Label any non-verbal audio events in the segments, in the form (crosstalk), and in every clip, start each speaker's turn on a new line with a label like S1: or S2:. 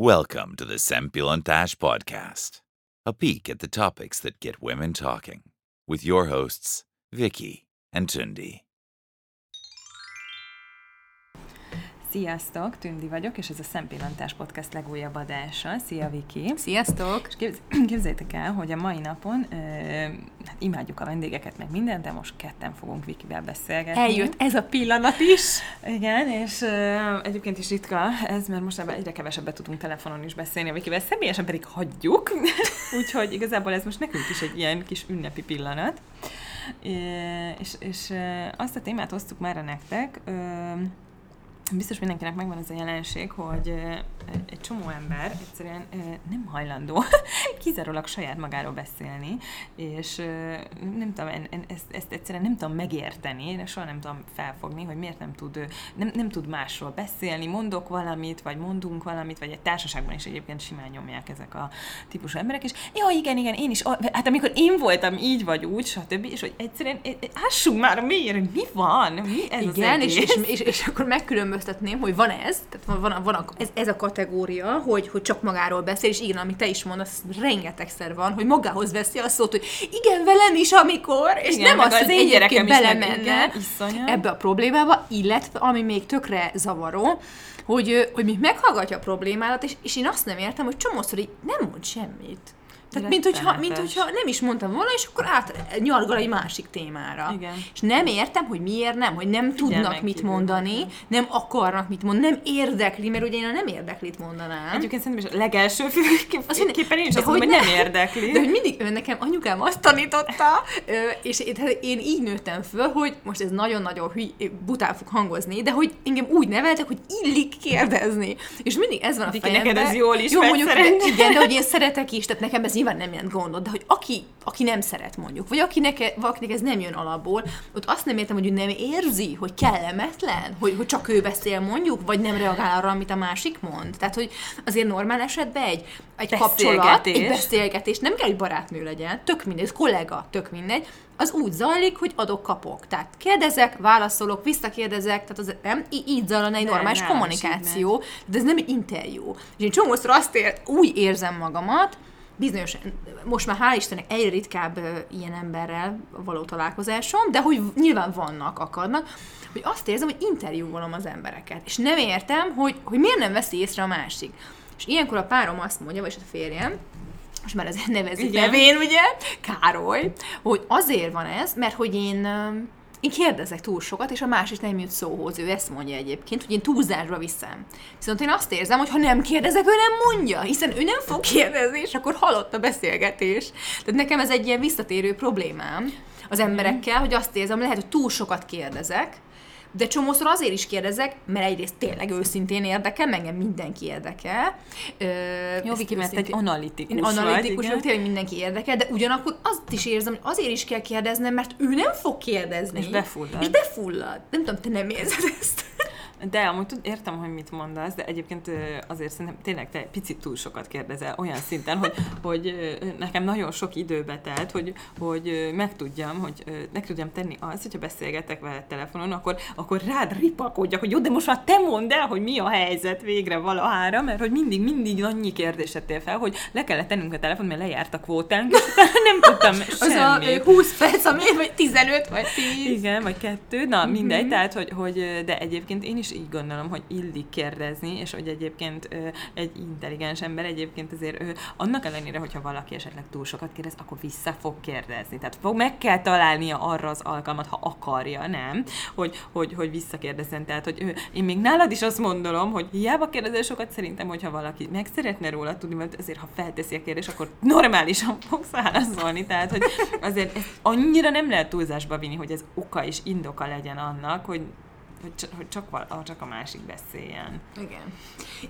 S1: Welcome to the Sempilontash Podcast, a peek at the topics that get women talking, with your hosts, Vicky and Tundi.
S2: Sziasztok, Tündi vagyok, és ez a Szempillantás Podcast legújabb adása. Szia, Viki!
S3: Sziasztok!
S2: És képz- (clears throat) képzeljétek el, hogy a mai napon ö, hát imádjuk a vendégeket, meg mindent, de most ketten fogunk Vikivel beszélgetni.
S3: Eljött ez a pillanat is.
S2: Igen, és ö, egyébként is ritka ez, mert most egyre kevesebbet tudunk telefonon is beszélni a Vikivel, személyesen pedig hagyjuk. (laughs) Úgyhogy igazából ez most nekünk is egy ilyen kis ünnepi pillanat. É, és, és azt a témát hoztuk már a nektek, ö, biztos mindenkinek megvan az a jelenség, hogy egy csomó ember egyszerűen nem hajlandó (laughs) kizárólag saját magáról beszélni, és nem tudom, ezt, ezt egyszerűen nem tudom megérteni, én soha nem tudom felfogni, hogy miért nem tud, nem, nem tud másról beszélni, mondok valamit, vagy mondunk valamit, vagy egy társaságban is egyébként simán nyomják ezek a típusú emberek, és jó, igen, igen, én is, hát amikor én voltam így vagy úgy, stb., és hogy egyszerűen ássunk már hogy mi van, mi ez az
S3: Igen, és,
S2: egész?
S3: és, és, és, akkor megkülönböztetném, hogy van ez, tehát van, van, van a, ez, ez a kategória, hogy, hogy csak magáról beszél, és igen, amit te is mondasz, rengetegszer van, hogy magához veszi a szót, hogy igen, velem is, amikor, és
S2: Igen,
S3: nem
S2: meg
S3: az,
S2: én gyerekem
S3: belemenne ebbe a problémába, illetve ami még tökre zavaró, hogy, hogy még meghallgatja a problémádat, és, és én azt nem értem, hogy csomószor így nem mond semmit. Tehát, mint hogyha, mint hogyha nem is mondtam volna, és akkor át nyargal egy másik témára.
S2: Igen.
S3: És nem értem, hogy miért nem, hogy nem tudnak
S2: Figyelmen
S3: mit
S2: kívül
S3: mondani, nem akarnak mit mondani, nem érdekli, mert ugye én nem érdeklit mondanám.
S2: Egyébként szerintem is a legelső képen én is
S3: de
S2: azt mondom,
S3: hogy
S2: nem
S3: ne-
S2: érdekli.
S3: De hogy mindig ő nekem anyukám azt tanította, és én, így nőttem föl, hogy most ez nagyon-nagyon hű, bután fog hangozni, de hogy engem úgy neveltek, hogy illik kérdezni. És mindig ez van a fejemben.
S2: neked ez jól is
S3: Jó, mondjuk,
S2: szerintem.
S3: igen, de hogy én szeretek is, tehát nekem ez nyilván nem jelent gondot, de hogy aki, aki nem szeret mondjuk, vagy akinek, valakinek ez nem jön alapból, ott azt nem értem, hogy ő nem érzi, hogy kellemetlen, hogy, hogy csak ő beszél mondjuk, vagy nem reagál arra, amit a másik mond. Tehát, hogy azért normál esetben egy, egy kapcsolat, egy beszélgetés, nem kell, hogy barátnő legyen, tök mindegy, kollega, tök mindegy, az úgy zajlik, hogy adok-kapok. Tehát kérdezek, válaszolok, visszakérdezek, tehát az nem, így zajlana egy normális
S2: nem,
S3: kommunikáció, de ez nem egy interjú. És én csomószor azt ér, úgy érzem magamat, bizonyos, most már hál' Istennek egyre ritkább ilyen emberrel való találkozásom, de hogy nyilván vannak, akadnak, hogy azt érzem, hogy interjúvolom az embereket. És nem értem, hogy, hogy miért nem veszi észre a másik. És ilyenkor a párom azt mondja, vagyis a férjem, most már ezért nevezik
S2: Igen.
S3: nevén, ugye, Károly, hogy azért van ez, mert hogy én én kérdezek túl sokat, és a másik nem jut szóhoz. Ő ezt mondja egyébként, hogy én túlzásba viszem. Viszont én azt érzem, hogy ha nem kérdezek, ő nem mondja, hiszen ő nem fog kérdezni, és akkor halott a beszélgetés. Tehát nekem ez egy ilyen visszatérő problémám az emberekkel, hogy azt érzem, lehet, hogy túl sokat kérdezek, de csomószor azért is kérdezek, mert egyrészt tényleg őszintén érdekel, engem mindenki érdekel. Ö,
S2: Jó, Viki, mert egy analitikus
S3: én
S2: vagy,
S3: analitikus vagyok, tényleg mindenki érdekel, de ugyanakkor azt is érzem, hogy azért is kell kérdeznem, mert ő nem fog kérdezni.
S2: És befullad.
S3: És befullad. Nem tudom, te nem érzed ezt.
S2: De amúgy tud, értem, hogy mit mondasz, de egyébként azért szerintem tényleg te picit túl sokat kérdezel olyan szinten, hogy, hogy nekem nagyon sok időbe telt, hogy, hogy ö, megtudjam, hogy meg tudjam tenni azt, hogyha beszélgetek veled telefonon, akkor, akkor rád ripakodjak, hogy jó, de most már te mondd el, hogy mi a helyzet végre valahára, mert hogy mindig, mindig annyi kérdést tettél fel, hogy le kellett tennünk a telefon, mert lejárt a kvótánk, nem tudtam
S3: Az a
S2: semmit.
S3: ö, 20 perc, ami vagy 15 vagy 10.
S2: Igen, vagy kettő, na mindegy, tehát, hogy, hogy, de egyébként én is így gondolom, hogy illik kérdezni, és hogy egyébként ö, egy intelligens ember egyébként azért ö, annak ellenére, hogyha valaki esetleg túl sokat kérdez, akkor vissza fog kérdezni. Tehát fog, meg kell találnia arra az alkalmat, ha akarja, nem? Hogy, hogy, hogy visszakérdezzen. Tehát, hogy ö, én még nálad is azt mondom, hogy hiába kérdezel sokat, szerintem, hogyha valaki meg szeretne róla tudni, mert azért, ha felteszi a kérdést, akkor normálisan fogsz válaszolni. Tehát, hogy azért annyira nem lehet túlzásba vinni, hogy ez oka és indoka legyen annak, hogy hogy csak, hogy csak, val- csak a másik beszéljen.
S3: Igen.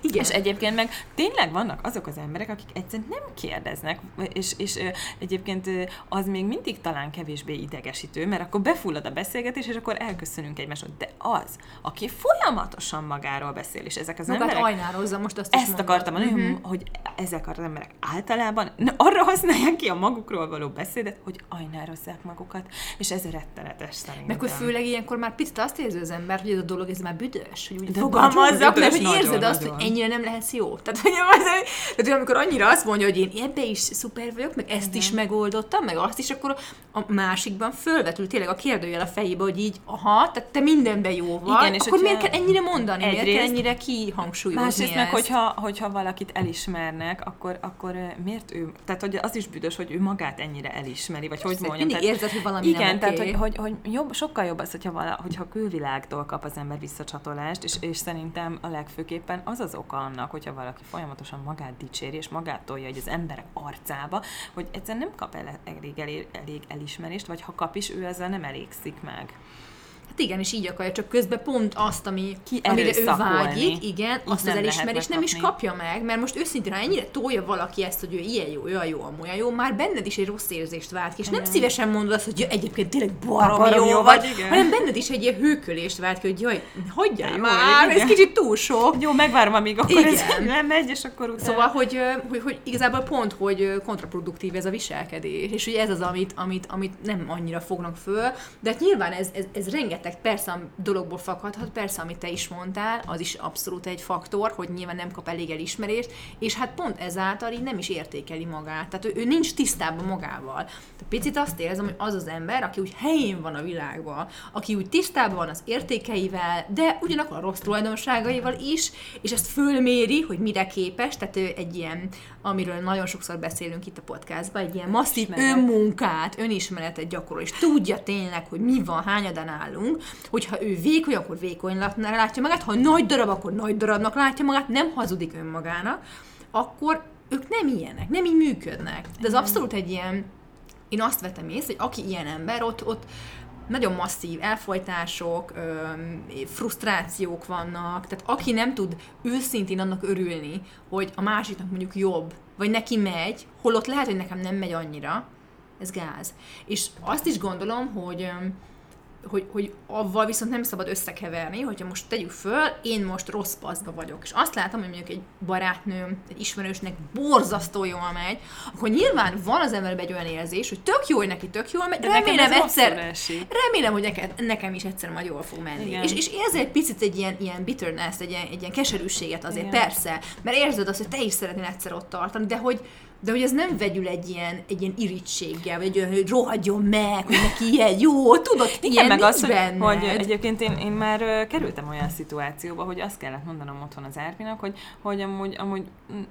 S3: Igen.
S2: És egyébként meg tényleg vannak azok az emberek, akik egyszerűen nem kérdeznek, és, és egyébként az még mindig talán kevésbé idegesítő, mert akkor befullad a beszélgetés, és akkor elköszönünk egymástól. De az, aki folyamatosan magáról beszél, és ezek az
S3: Magát
S2: emberek...
S3: ajnározza, most azt
S2: Ezt
S3: mondod.
S2: akartam mondani, uh-huh. hogy ezek az emberek általában arra használják ki a magukról való beszédet, hogy ajnározzák magukat, és ez rettenetes szerintem.
S3: Meg hogy főleg ilyenkor már picit azt érzi az ember, mert hogy ez a dolog, ez már büdös, hogy úgy
S2: De
S3: fogalmazzak, mert hogy érzed
S2: nagyon,
S3: azt, hogy
S2: nagyon.
S3: ennyire nem lehetsz jó. Tehát, hogy, az, tehát, hogy amikor annyira azt mondja, hogy én ebbe is szuper vagyok, meg ezt is megoldottam, meg azt is, akkor a másikban fölvetül tényleg a kérdőjel a fejébe, hogy így, aha, tehát te mindenben jó vagy,
S2: Igen, és
S3: akkor miért kell ennyire mondani, miért kell
S2: egyrészt-
S3: ennyire kihangsúlyozni
S2: Másrészt meg, hogyha, hogyha valakit elismernek, akkor, akkor miért ő, tehát hogy az is büdös, hogy ő magát ennyire elismeri, vagy hogy
S3: Persze,
S2: mondjam.
S3: mindig
S2: tehát,
S3: érzed, hogy valami
S2: igen,
S3: nem
S2: tehát
S3: oké.
S2: hogy, hogy, hogy jobb, sokkal jobb az, hogyha, vala, hogyha külvilágtól kap az ember visszacsatolást, és, és szerintem a legfőképpen az az oka annak, hogyha valaki folyamatosan magát dicséri, és magát tolja hogy az emberek arcába, hogy egyszerűen nem kap el, elég, elég, elég elismerést, vagy ha kap is, ő ezzel nem elégszik meg.
S3: Hát igen, és így akarja, csak közben pont azt, ami, amire ő vágyik, igen, azt
S2: nem
S3: az elismerést nem is kapja meg, mert most őszintén, ha ennyire tolja valaki ezt, hogy ő ilyen jó, olyan jó, amolyan jó, már benned is egy rossz érzést vált ki, és nem szívesen mondod azt, hogy ja, egyébként tényleg barom,
S2: Barom
S3: jó,
S2: jó
S3: vagy,
S2: igen.
S3: hanem benned is egy ilyen hőkölést vált ki, hogy jaj, hagyjál
S2: Jó,
S3: már, ez
S2: igen.
S3: kicsit túl sok.
S2: Jó, megvárom, amíg akkor ez
S3: Igen.
S2: nem megy, és akkor utána...
S3: Szóval, hogy, hogy, hogy igazából pont, hogy kontraproduktív ez a viselkedés, és hogy ez az, amit, amit, amit nem annyira fognak föl, de hát nyilván ez, ez, ez rengeteg persze a dologból fakadhat, persze, amit te is mondtál, az is abszolút egy faktor, hogy nyilván nem kap elég elismerést, és hát pont ezáltal így nem is értékeli magát, tehát ő, ő nincs tisztában magával. De picit azt érzem, hogy az az ember, aki úgy helyén van a világban, aki úgy tisztában van az értékeivel, de ugyanakkor a rossz tulajdonságaival is, és ezt fölméri, hogy mire képes, tehát ő egy ilyen, amiről nagyon sokszor beszélünk itt a podcastban, egy ilyen masszív önmunkát, önismeretet gyakorol, és tudja tényleg, hogy mi van, hányadan állunk, hogyha ő vékony, akkor vékonynak látja magát, ha nagy darab, akkor nagy darabnak látja magát, nem hazudik önmagának, akkor ők nem ilyenek, nem így működnek. De ez abszolút egy ilyen, én azt vettem észre, hogy aki ilyen ember, ott, ott nagyon masszív elfolytások, frusztrációk vannak, tehát aki nem tud őszintén annak örülni, hogy a másiknak mondjuk jobb, vagy neki megy, holott lehet, hogy nekem nem megy annyira, ez gáz. És azt is gondolom, hogy hogy, hogy avval viszont nem szabad összekeverni, hogyha most tegyük föl, én most rossz paszba vagyok, és azt látom, hogy mondjuk egy barátnőm, egy ismerősnek borzasztó jól megy, akkor nyilván van az emberben egy olyan érzés, hogy tök jó, hogy neki tök jól megy,
S2: De
S3: remélem egyszer, remélem, hogy neked, nekem is egyszer majd jól fog menni.
S2: Igen.
S3: És, és érzel egy picit egy ilyen, ilyen bitterness, egy ilyen, egy ilyen keserűséget azért,
S2: Igen.
S3: persze, mert érzed azt, hogy te is szeretnél egyszer ott tartani, de hogy de hogy ez nem vegyül egy ilyen, egy ilyen irítséggel, vagy egy olyan, hogy rohadjon meg, hogy neki ilyen jó, tudod,
S2: Igen,
S3: ilyen
S2: meg az, hogy,
S3: benned.
S2: hogy egyébként én, én már kerültem olyan szituációba, hogy azt kellett mondanom otthon az Árpinak, hogy, hogy amúgy, amúgy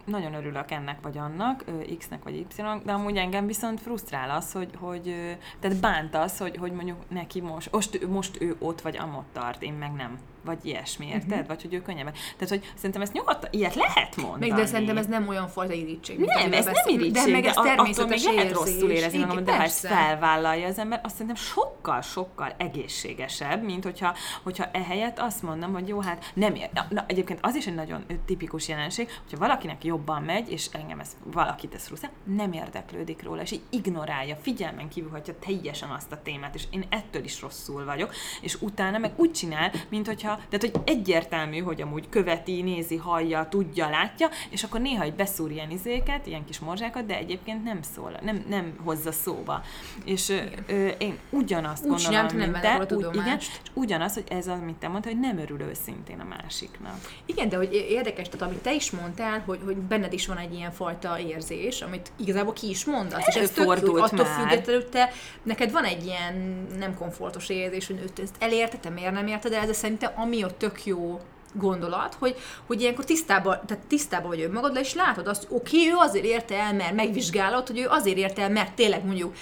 S2: nagyon örülök ennek vagy annak, X-nek vagy Y-nak, de amúgy engem viszont frusztrál az, hogy, hogy tehát bánt az, hogy, hogy mondjuk neki most, most, most ő ott vagy amott tart, én meg nem. Vagy ilyesmi, érted? Uh-huh. Vagy hogy ő könnyebben. Tehát, hogy szerintem ezt nyugodtan, ilyet lehet mondani.
S3: Meg de szerintem ez nem olyan fajta irítség.
S2: Nem, ez nem irítség,
S3: de meg ez természetes
S2: még lehet rosszul érezni magam, de ha ezt felvállalja az ember, azt szerintem sokkal-sokkal egészségesebb, mint hogyha, hogyha ehelyett azt mondom, hogy jó, hát nem ér. Na, na, egyébként az is egy nagyon tipikus jelenség, hogyha valakinek jobban megy, és engem ez valakit ez frusztrál, nem érdeklődik róla, és így ignorálja, figyelmen kívül hagyja teljesen azt a témát, és én ettől is rosszul vagyok, és utána meg úgy csinál, mint hogyha, tehát hogy egyértelmű, hogy amúgy követi, nézi, hallja, tudja, látja, és akkor néha egy beszúr ilyen izéket, ilyen kis morzsákat, de egyébként nem szól, nem, nem hozza szóba. És ö, én ugyanazt
S3: Úgy
S2: gondolom,
S3: nem
S2: mint
S3: venne
S2: te, úgy, igen, és ugyanaz, hogy ez az, amit te mondtad, hogy nem örül őszintén a másiknak.
S3: Igen, de hogy érdekes, tehát amit te is mondtál, hogy, hogy benned is van egy ilyen fajta érzés, amit igazából ki is mondasz, és ez jó, hogy
S2: Előfordult
S3: attól
S2: már.
S3: függetlenül te, neked van egy ilyen nem komfortos érzés, hogy őt ezt elérte, te miért nem érted de szerintem ami ott tök jó gondolat, hogy, hogy ilyenkor tisztában, tehát tisztában vagy önmagaddal, és látod azt, hogy oké, okay, ő azért érte el, mert megvizsgálod, hogy ő azért érte el, mert tényleg mondjuk,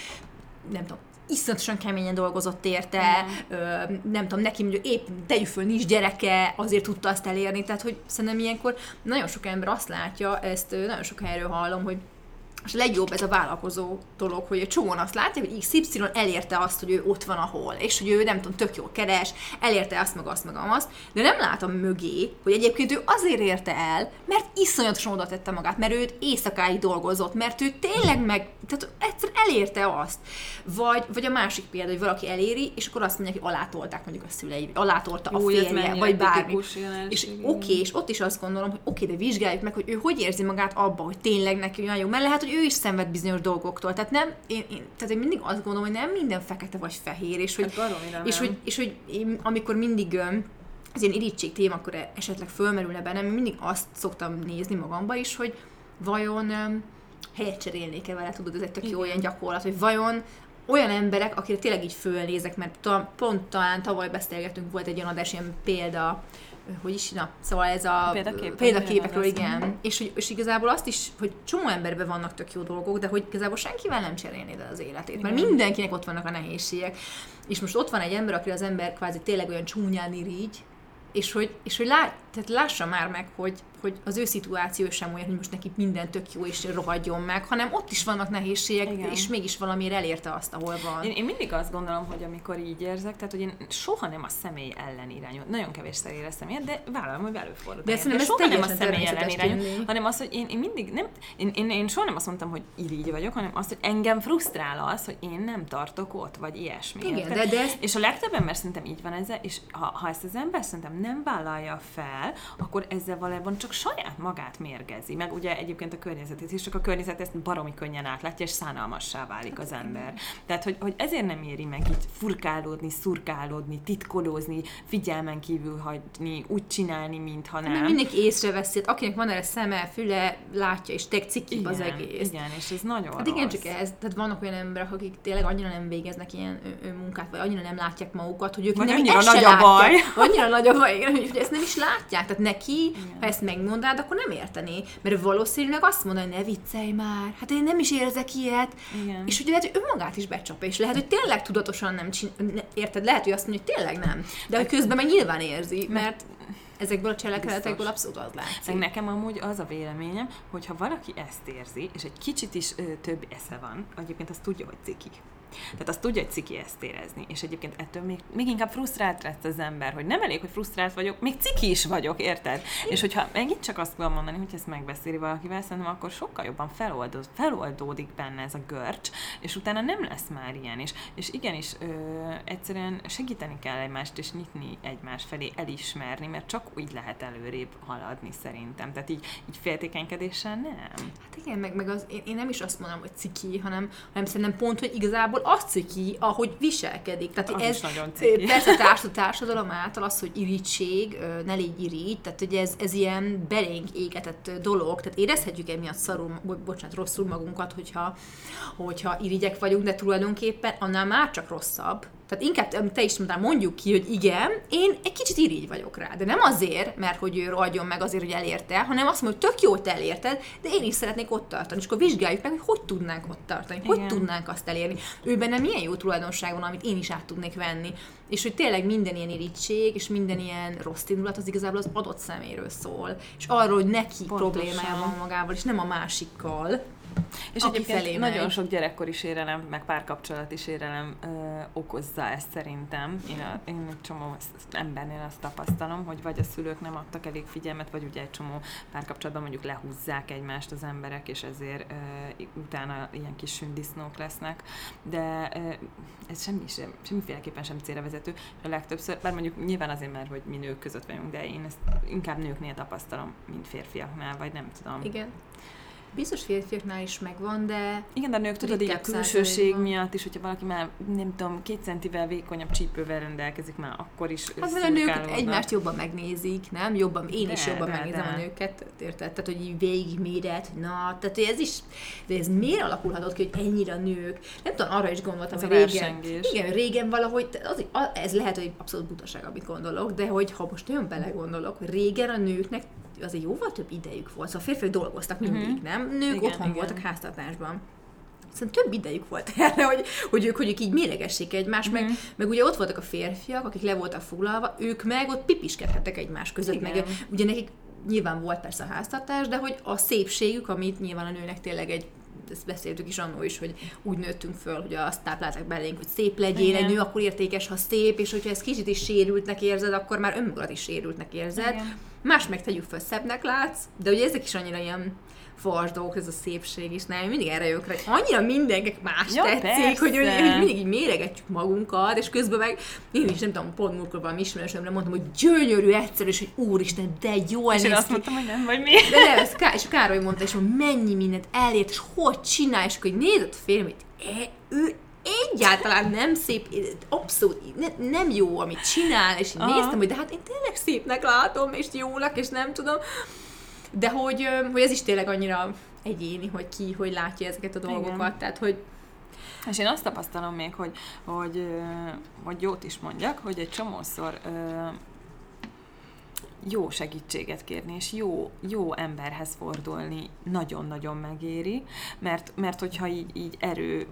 S3: nem tudom, iszonyatosan keményen dolgozott érte, ö, nem tudom, neki mondjuk épp tegyük föl, nincs gyereke, azért tudta azt elérni, tehát hogy szerintem ilyenkor nagyon sok ember azt látja, ezt nagyon sok helyről hallom, hogy és a legjobb ez a vállalkozó dolog, hogy egy csomóan azt látja, hogy XY elérte azt, hogy ő ott van, ahol, és hogy ő nem tudom, tök jól keres, elérte azt, meg azt, meg azt, de nem látom mögé, hogy egyébként ő azért érte el, mert iszonyatosan oda tette magát, mert őt éjszakáig dolgozott, mert ő tényleg meg, tehát egyszer elérte azt. Vagy, vagy a másik példa, hogy valaki eléri, és akkor azt mondják, hogy alátolták mondjuk a szülei, alátolta a
S2: Jó,
S3: férje, vagy bármi. És oké, és ott is azt gondolom, hogy oké, de vizsgáljuk meg, hogy ő hogy érzi magát abba, hogy tényleg neki olyan jó, mert lehet, hogy ő is szenved bizonyos dolgoktól. Tehát nem, én, én, tehát én mindig azt gondolom, hogy nem minden fekete vagy fehér, és hogy,
S2: Hát
S3: és hogy, és hogy én, amikor mindig az ilyen irítség téma akkor e- esetleg fölmerülne bennem, mindig azt szoktam nézni magamba is, hogy vajon helyet cserélnék-e vele, tudod, ez egy tök jó ilyen gyakorlat, hogy vajon olyan emberek, akire tényleg így fölnézek, mert ta, pont talán tavaly beszélgetünk, volt egy olyan adás, ilyen példa, hogy is, na, szóval ez a
S2: Példakép,
S3: példaképekről,
S2: igen.
S3: És, hogy, és igazából azt is, hogy csomó emberben vannak tök jó dolgok, de hogy igazából senkivel nem cserélnéd az életét, mert
S2: Igen.
S3: mindenkinek ott vannak a nehézségek. És most ott van egy ember, aki az ember kvázi tényleg olyan csúnyán irigy, és hogy, és hogy lát, tehát lássa már meg, hogy, hogy az ő szituáció sem olyan, hogy most neki minden tök jó, és rohadjon meg, hanem ott is vannak nehézségek,
S2: Igen.
S3: és mégis valamiért elérte azt, ahol van.
S2: Én, én mindig azt gondolom, hogy amikor így érzek, tehát hogy én soha nem a személy ellen irányul. Nagyon kevésszer éreztem ilyet, de vállalom, hogy előfordul.
S3: De ez
S2: soha nem a személy ellen irányul, hanem az, hogy én, én mindig nem, én, én, én soha nem azt mondtam, hogy irigy vagyok, hanem azt, hogy engem frusztrál az, hogy én nem tartok ott, vagy ilyesmi.
S3: Igen, de- de
S2: És a legtöbb ember szerintem így van ezzel, és ha, ha ezt az ember szerintem nem vállalja fel, akkor ezzel valójában csak saját magát mérgezi. Meg ugye egyébként a környezetét is, csak a környezet ezt baromi könnyen átlátja, és szánalmassá válik az ember. Tehát, hogy, hogy ezért nem éri meg így furkálódni, szurkálódni, titkolózni, figyelmen kívül hagyni, úgy csinálni, mintha nem.
S3: Nem mindenki észreveszi, hát akinek van erre szeme, füle, látja, és teg cikibb az egész.
S2: Igen, és ez nagyon
S3: Hát igen, csak ez. Tehát vannak olyan emberek, akik tényleg annyira nem végeznek ilyen ö, ö, munkát, vagy annyira nem látják magukat, hogy ők
S2: Vagy
S3: nem,
S2: annyira nagy a baj.
S3: Annyira nagy a baj, igen, hogy ezt nem is látják. Tehát neki, ha ezt megmondád, akkor nem értené. Mert valószínűleg azt mondaná, hogy ne viccelj már, hát én nem is érzek ilyet.
S2: Igen.
S3: És ugye lehet, hogy önmagát is becsapja, és lehet, hogy tényleg tudatosan nem csinál, érted? Lehet, hogy azt mondja, hogy tényleg nem. De hogy közben meg nyilván érzi, mert ezekből a cselekedetekből abszolút az látszik.
S2: Meg nekem amúgy az a véleményem, hogy ha valaki ezt érzi, és egy kicsit is ö, több esze van, egyébként azt tudja, hogy ciki. Tehát azt tudja, hogy ciki ezt érezni, és egyébként ettől még, még inkább frusztrált lesz az ember, hogy nem elég, hogy frusztrált vagyok, még ciki is vagyok, érted? És hogyha megint csak azt tudom mondani, hogy ezt megbeszéli valakivel, szerintem akkor sokkal jobban feloldód, feloldódik benne ez a görcs, és utána nem lesz már ilyen, és, és igenis ö, egyszerűen segíteni kell egymást, és nyitni egymás felé, elismerni, mert csak úgy lehet előrébb haladni szerintem. Tehát így, így féltékenykedéssel nem.
S3: Hát igen, meg, meg az, én, én nem is azt mondom, hogy ciki, hanem, hanem szerintem pont, hogy igazából az ciki, ahogy viselkedik. Tehát
S2: Az
S3: ez
S2: nagyon ciki.
S3: persze a társ- társadalom által az, hogy irítség, ne légy irigy, tehát hogy ez, ez ilyen belénk égetett dolog, tehát érezhetjük emiatt szarul, bo- bocsánat, rosszul magunkat, hogyha, hogyha irigyek vagyunk, de tulajdonképpen annál már csak rosszabb. Tehát inkább, amit te is mondtál, mondjuk ki, hogy igen, én egy kicsit irigy vagyok rá. De nem azért, mert hogy ő rohadjon meg azért, hogy elérte, hanem azt mondja, hogy tök jó, hogy te elérted, de én is szeretnék ott tartani. És akkor vizsgáljuk meg, hogy hogy tudnánk ott tartani, hogy
S2: Igen.
S3: tudnánk azt elérni. Ő benne milyen jó tulajdonság van, amit én is át tudnék venni. És hogy tényleg minden ilyen irítség, és minden ilyen rossz indulat az igazából az adott szeméről szól. És arról, hogy neki
S2: Pontosan.
S3: problémája van magával, és nem a másikkal.
S2: És
S3: Aki
S2: egyébként nagyon
S3: megy.
S2: sok gyerekkori sérelem, meg párkapcsolati sérelem ö, okozza ezt szerintem. Én, a, én egy csomó embernél azt tapasztalom, hogy vagy a szülők nem adtak elég figyelmet, vagy ugye egy csomó párkapcsolatban mondjuk lehúzzák egymást az emberek, és ezért ö, utána ilyen kis sündisznók lesznek. De ö, ez semmi sem, semmiféleképpen sem célra vezető. És a legtöbbször, bár mondjuk nyilván azért, mert hogy mi nők között vagyunk, de én ezt inkább nőknél tapasztalom, mint férfiaknál, vagy nem tudom.
S3: Igen. Biztos férfiaknál is megvan, de
S2: Igen, de a nők tudod így a külsőség miatt is, hogyha valaki már nem tudom, két centivel vékonyabb csípővel rendelkezik, már akkor is
S3: Hát mert a nők
S2: szurkálódnak.
S3: egymást jobban megnézik, nem? Jobban, én is
S2: De,
S3: jobban
S2: de,
S3: megnézem
S2: de.
S3: a nőket, érted? Tehát, hogy így végigméret, hogy na, tehát hogy ez is, de ez miért alakulhatott ki, hogy ennyire a nők? Nem tudom, arra is gondoltam,
S2: Ez
S3: hogy régen, igen, régen valahogy, az, az, ez lehet, hogy abszolút butaság, amit gondolok, de hogy ha most nagyon belegondolok, régen a nőknek azért jóval több idejük volt, szóval a férfiak dolgoztak mindig,
S2: Mhm.
S3: nem? Nők
S2: Igen,
S3: otthon
S2: igen.
S3: voltak háztartásban. Szerintem több idejük volt (laughs) erre, hogy, hogy ők, hogy ők így méregessék egymást,
S2: Mhm.
S3: meg, meg ugye ott voltak a férfiak, akik le voltak foglalva, ők meg ott pipiskedhettek egymás között,
S2: Igen.
S3: meg ugye nekik nyilván volt persze a háztartás, de hogy a szépségük, amit nyilván a nőnek tényleg egy ezt beszéltük is annól is, hogy úgy nőttünk föl, hogy azt táplálták belénk, hogy szép legyél,
S2: Igen.
S3: egy nő akkor értékes, ha szép, és hogyha ez kicsit is sérültnek érzed, akkor már önmagad is sérültnek érzed.
S2: Igen.
S3: Más meg tegyük föl, szebbnek látsz, de ugye ezek is annyira ilyen dolgok, ez a szépség is, nem, mindig erre jövök rá, hogy annyira mindenkinek más
S2: Ja,
S3: tetszik,
S2: persze.
S3: hogy, hogy, hogy, mindig így méregetjük magunkat, és közben meg én is nem tudom, pont múltkor valami ismerősömre mondtam, hogy gyönyörű egyszerű, és hogy úristen, de jól
S2: És én azt
S3: ki.
S2: mondtam, hogy nem vagy mi.
S3: De nem, ez Ká- és Károly mondta, és hogy mennyi mindent elért, és hogy csinál, és akkor így nézett a férjem, hogy e, ő egyáltalán nem szép, abszolút ne, nem jó, amit csinál, és én
S2: Aha.
S3: néztem, hogy de hát én tényleg szépnek látom, és jónak, és nem tudom. De hogy, hogy ez is tényleg annyira egyéni, hogy ki, hogy látja ezeket a dolgokat.
S2: Igen.
S3: Tehát, hogy
S2: És én azt tapasztalom még, hogy, hogy, hogy jót is mondjak, hogy egy csomószor jó segítséget kérni, és jó, jó emberhez fordulni nagyon-nagyon megéri, mert, mert hogyha így, így erő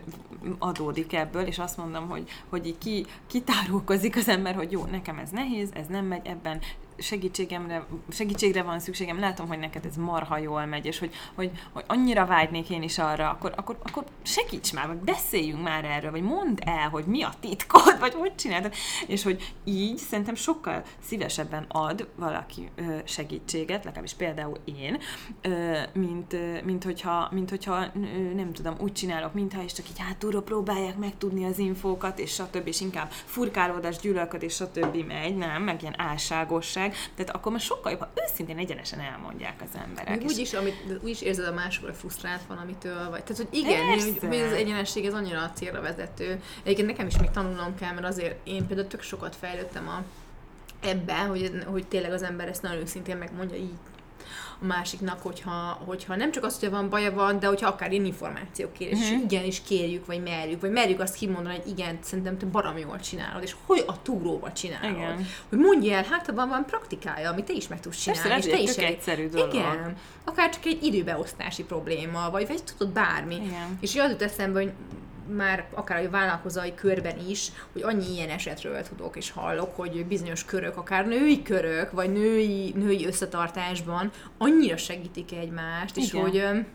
S2: adódik ebből, és azt mondom, hogy, hogy így ki, kitárulkozik az ember, hogy jó, nekem ez nehéz, ez nem megy, ebben segítségemre, segítségre van szükségem, látom, hogy neked ez marha jól megy, és hogy, hogy, hogy annyira vágynék én is arra, akkor, akkor, akkor segíts már, vagy beszéljünk már erről, vagy mondd el, hogy mi a titkod, vagy hogy csináltad, és hogy így szerintem sokkal szívesebben ad valaki segítséget, legalábbis például én, mint, mint, hogyha, mint hogyha nem tudom, úgy csinálok, mintha is csak így hátulról próbálják megtudni az infókat, és stb. és inkább furkálódás, gyűlölködés, stb. megy, nem, meg ilyen álságosság, tehát akkor már sokkal jobb, ha őszintén egyenesen elmondják az emberek.
S3: Még úgy is, amit, úgy is érzed a hogy frusztrált van, amitől vagy. Tehát, hogy igen, hogy, hogy az egyenesség ez annyira a célra vezető. Egyébként nekem is még tanulnom kell, mert azért én például tök sokat fejlődtem a, ebben, hogy, hogy tényleg az ember ezt nagyon őszintén megmondja így a másiknak, hogyha, hogyha nem csak az, hogy van baja van, de hogyha akár ilyen információk kér, és
S2: Mhm.
S3: igenis kérjük, vagy merjük, vagy merjük azt kimondani, hogy igen, szerintem te baromi jól csinálod, és hogy a túróval csinálod.
S2: Igen.
S3: Hogy mondja el, hát van, van praktikája, amit te is meg tudsz csinálni.
S2: Persze,
S3: és te is
S2: egy egyszerű dolog.
S3: Igen. Akár csak egy időbeosztási probléma, vagy, vagy tudod bármi.
S2: Igen.
S3: És jut eszembe, hogy már akár a vállalkozói körben is, hogy annyi ilyen esetről tudok és hallok, hogy bizonyos körök, akár női körök, vagy női, női összetartásban annyira segítik egymást, és
S2: Igen.
S3: hogy öm,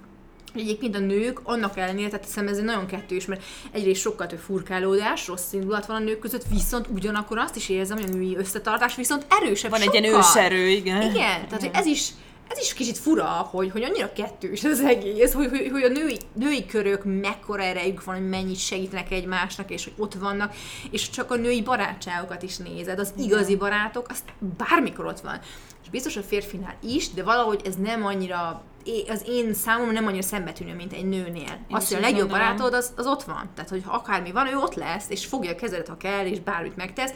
S3: Egyébként a nők annak ellenére, tehát hiszem ez egy nagyon kettős, mert egyrészt sokkal több furkálódás, rossz indulat van a nők között, viszont ugyanakkor azt is érzem, hogy a női összetartás viszont erősebb
S2: Van egy ilyen
S3: sokkal.
S2: őserő, igen.
S3: Igen, tehát hogy ez is, ez is kicsit fura, hogy, hogy annyira kettős az egész, hogy, hogy, hogy a női, női körök mekkora erejük van, hogy mennyit segítenek egymásnak, és hogy ott vannak, és csak a női barátságokat is nézed, az igazi barátok, az bármikor ott van. És biztos a férfinál is, de valahogy ez nem annyira az én számomra nem annyira szembetűnő, mint egy nőnél. Azt, hogy a legjobb
S2: gondolom.
S3: barátod, az, az ott van. Tehát, hogy akármi van, ő ott lesz, és fogja a kezedet, ha kell, és bármit megtesz.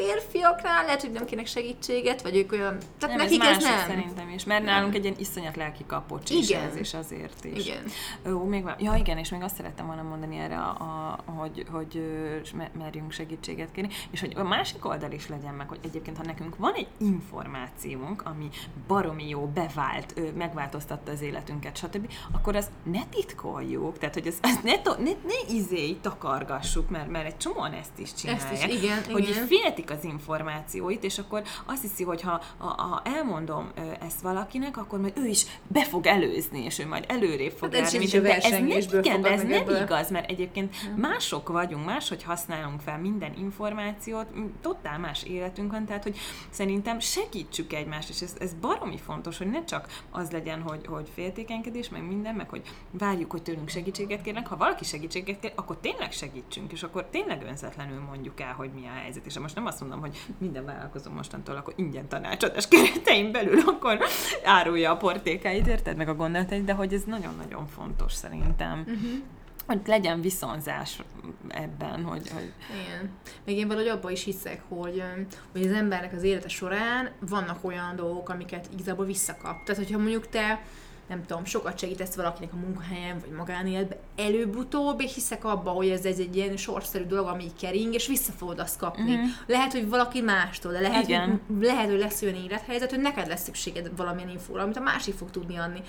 S3: Férfiaknál lehet, hogy nem kérnek segítséget, vagy ők olyan... Tehát
S2: Nem,
S3: nekik
S2: ez,
S3: ez, nem.
S2: szerintem is, mert nálunk egy ilyen iszonyat lelki kapocs is
S3: Igen.
S2: ez, és azért is.
S3: Igen.
S2: Ó, még van. Ja, igen, és még azt szerettem volna mondani erre, a, a, hogy, hogy merjünk segítséget kérni, és hogy a másik oldal is legyen meg, hogy egyébként, ha nekünk van egy információnk, ami baromi jó, bevált, megváltoztatta az életünket, stb., akkor azt ne titkoljuk, tehát, hogy ezt, ezt ne, to, ne, ne izé takargassuk, mert, mert egy csomóan ezt is csinálják.
S3: Ezt is, igen,
S2: Hogy így
S3: igen.
S2: Féltik az információit, és akkor azt hiszi, hogy ha, ha, elmondom ezt valakinek, akkor majd ő is be fog előzni, és ő majd előrébb fog
S3: Hát
S2: járni. de ez nem, igen, de ez nem
S3: ebből.
S2: igaz, mert egyébként mások vagyunk, máshogy használunk fel minden információt, totál más életünk van, tehát hogy szerintem segítsük egymást, és ez, ez baromi fontos, hogy ne csak az legyen, hogy, hogy féltékenykedés, meg minden, meg hogy várjuk, hogy tőlünk segítséget kérnek. Ha valaki segítséget kér, akkor tényleg segítsünk, és akkor tényleg önzetlenül mondjuk el, hogy mi a helyzet. És most nem azt mondom, hogy minden vállalkozó mostantól akkor ingyen tanácsadás keretein belül akkor árulja a portékáit, érted meg a gondolatait, de hogy ez nagyon-nagyon fontos szerintem. Uh-huh. Hogy legyen viszonzás ebben, hogy, hogy
S3: Igen. Még én valahogy abban is hiszek, hogy, hogy az embernek az élete során vannak olyan dolgok, amiket igazából visszakap. Tehát, hogyha mondjuk te nem tudom, sokat segítesz valakinek a munkahelyen, vagy magánéletben, előbb-utóbb, és hiszek abba, hogy ez, ez egy ilyen sorszerű dolog, ami kering, és vissza fogod azt kapni. Uh-huh. Lehet, hogy valaki mástól, de lehet,
S2: Igen.
S3: hogy, lehet, hogy lesz olyan élethelyzet, hogy neked lesz szükséged valamilyen infóra, amit a másik fog tudni adni.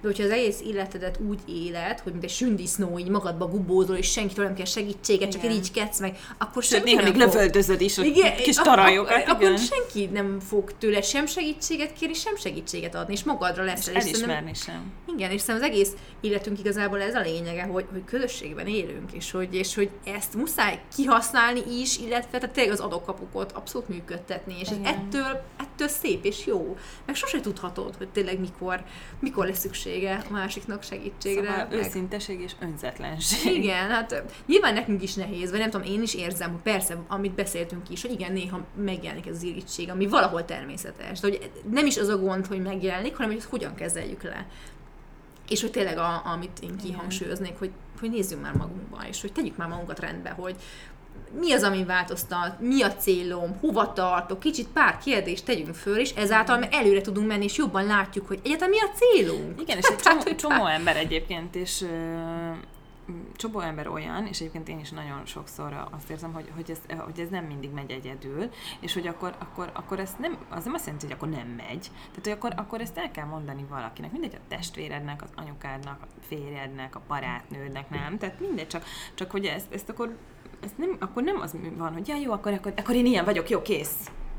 S3: De hogyha az egész életedet úgy éled, hogy mint egy sündisznó, így magadba gubózol, és senkitől nem kell segítséget, csak
S2: Igen.
S3: irigykedsz meg, akkor
S2: Sőt,
S3: senki
S2: néha
S3: nem
S2: még
S3: fog.
S2: lövöldözöd is,
S3: Igen,
S2: kis tarajokat,
S3: ak-. Akkor senki nem fog tőle sem segítséget kérni, sem segítséget adni, és magadra lesz.
S2: És
S3: el, és
S2: elismerni sem.
S3: igen, és szerintem az egész életünk igazából ez a lényege, hogy, hogy közösségben élünk, és hogy, és hogy ezt muszáj kihasználni is, illetve tehát tényleg az adókapukot abszolút működtetni, és ez ettől, ettől szép és jó. Meg sose tudhatod, hogy tényleg mikor, mikor lesz szüksége a másiknak segítségre.
S2: Szóval
S3: meg-
S2: őszinteség és önzetlenség.
S3: igen, hát nyilván nekünk is nehéz, vagy nem tudom, én is érzem, hogy persze, amit beszéltünk is, hogy igen, néha megjelenik ez az irítség, ami valahol természetes. De hogy nem is az a gond, hogy megjelenik, hanem hogy ezt hogyan kezeljük le. És hogy tényleg, a, amit én kihangsúlyoznék, hogy, hogy nézzünk már magunkba, és hogy tegyük már magunkat rendbe, hogy mi az, ami változtat, mi a célom, hova tartok, kicsit pár kérdést tegyünk föl, és ezáltal mi előre tudunk menni, és jobban látjuk, hogy egyáltalán mi a célunk.
S2: Igen, és egy (laughs) csomó, csomó ember egyébként, és csomó ember olyan, és egyébként én is nagyon sokszor azt érzem, hogy, hogy, ez, hogy ez nem mindig megy egyedül, és hogy akkor, akkor, akkor ez nem, az nem azt jelenti, hogy akkor nem megy. Tehát, hogy akkor, akkor ezt el kell mondani valakinek. Mindegy, a testvérednek, az anyukádnak, a férjednek, a barátnődnek, nem? Tehát mindegy, csak, csak hogy ezt, ezt akkor ez nem, akkor nem az van, hogy ja, jó, akkor, akkor, akkor én ilyen vagyok, jó, kész.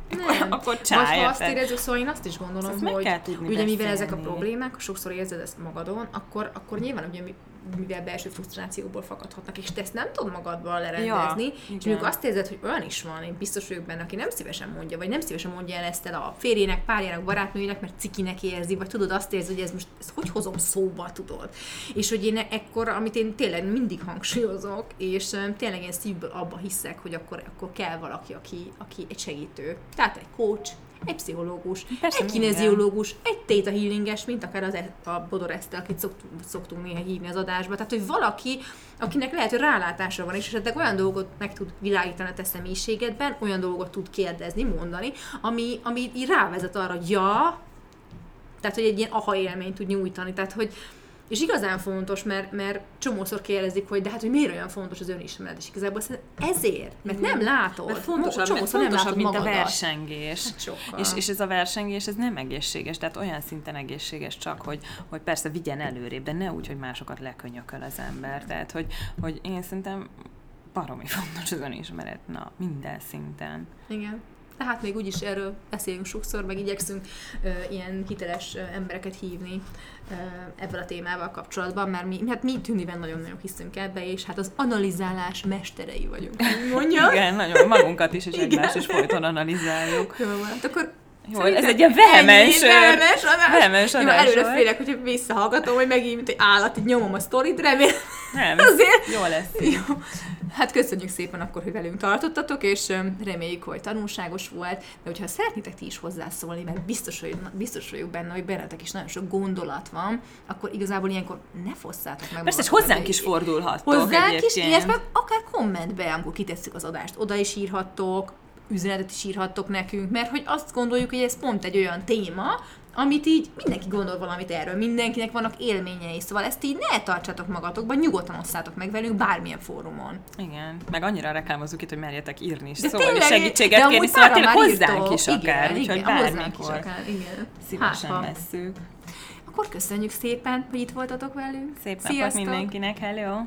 S3: Nem. (laughs) akkor csáj, Vagy ha azt érezzük, szóval én azt is gondolom, azt hogy kell tudni ugye mivel ezek a problémák, sokszor érzed ezt magadon, akkor, akkor nyilván ugye mivel belső frusztrációból fakadhatnak, és te ezt nem tudod magadban lerendezni, ja, és amikor azt érzed, hogy olyan is van, én biztos vagyok benne, aki nem szívesen mondja, vagy nem szívesen mondja el ezt el a férjének, párjának, barátnőjének, mert cikinek érzi, vagy tudod azt érzi, hogy ez most ezt hogy hozom szóba, tudod. És hogy én ekkor, amit én tényleg mindig hangsúlyozok, és tényleg én szívből abba hiszek, hogy akkor, akkor kell valaki, aki, aki egy segítő. Tehát egy coach, egy pszichológus, Persze, egy kineziológus, egy theta healinges, mint akár az, e- a Bodor Eszter, akit szoktunk, szoktunk néha hívni az adásba. Tehát, hogy valaki, akinek lehet, hogy rálátása van, és esetleg olyan dolgot meg tud világítani a te személyiségedben, olyan dolgot tud kérdezni, mondani, ami, ami így rávezet arra, hogy ja, tehát, hogy egy ilyen aha élményt tud nyújtani. Tehát, hogy, és igazán fontos, mert, mert csomószor kérdezik, hogy de hát, hogy miért olyan fontos az önismeret, és igazából ezért, mert nem látod. Mert
S2: fontosabb, mert fontosabb nem látod mint magadat. a versengés. Hát és, és ez a versengés, ez nem egészséges, tehát olyan szinten egészséges csak, hogy, hogy persze vigyen előrébb, de ne úgy, hogy másokat lekönyököl az ember. Tehát, hogy, hogy én szerintem baromi fontos az önismeret, na, minden szinten.
S3: Igen. Tehát még úgyis erről beszélünk sokszor, meg igyekszünk ö, ilyen hiteles ö, embereket hívni ö, ebben a témával kapcsolatban, mert mi, hát mi tűniben nagyon-nagyon hiszünk ebbe, és hát az analizálás mesterei vagyunk, (laughs)
S2: mondja. Igen, nagyon magunkat is, és egymást is folyton analizáljuk.
S3: Jó, hát akkor
S2: jó, ez egy ilyen vehemens,
S3: vehemens adás. Vehemens adás Jó, előre félek, hogyha visszahallgatom, hogy megint, mint egy állat, így nyomom a sztorit, remélem.
S2: Nem, Azért... jó lesz. Jó.
S3: Hát köszönjük szépen akkor, hogy velünk tartottatok, és reméljük, hogy tanulságos volt, de hogyha szeretnétek ti is hozzászólni, mert biztos, hogy, biztos vagyok benne, hogy bennetek is nagyon sok gondolat van, akkor igazából ilyenkor ne fosszátok meg
S2: Persze, és hozzánk is fordulhattok
S3: Hozzánk is, illetve akár kommentbe, amikor kitesszük az adást, oda is írhattok, üzenetet is írhattok nekünk, mert hogy azt gondoljuk, hogy ez pont egy olyan téma, amit így mindenki gondol valamit erről, mindenkinek vannak élményei, szóval ezt így ne tartsatok magatokban, nyugodtan osszátok meg velünk bármilyen fórumon.
S2: Igen, meg annyira reklámozunk itt, hogy merjetek írni is, szóval tényleg, segítséget kérni, szóval tényleg hozzánk is akár, igen, úgyhogy bármikor is akár, igen. szívesen hát, vesszük.
S3: Akkor köszönjük szépen, hogy itt voltatok velünk.
S2: Szép napot mindenkinek, hello!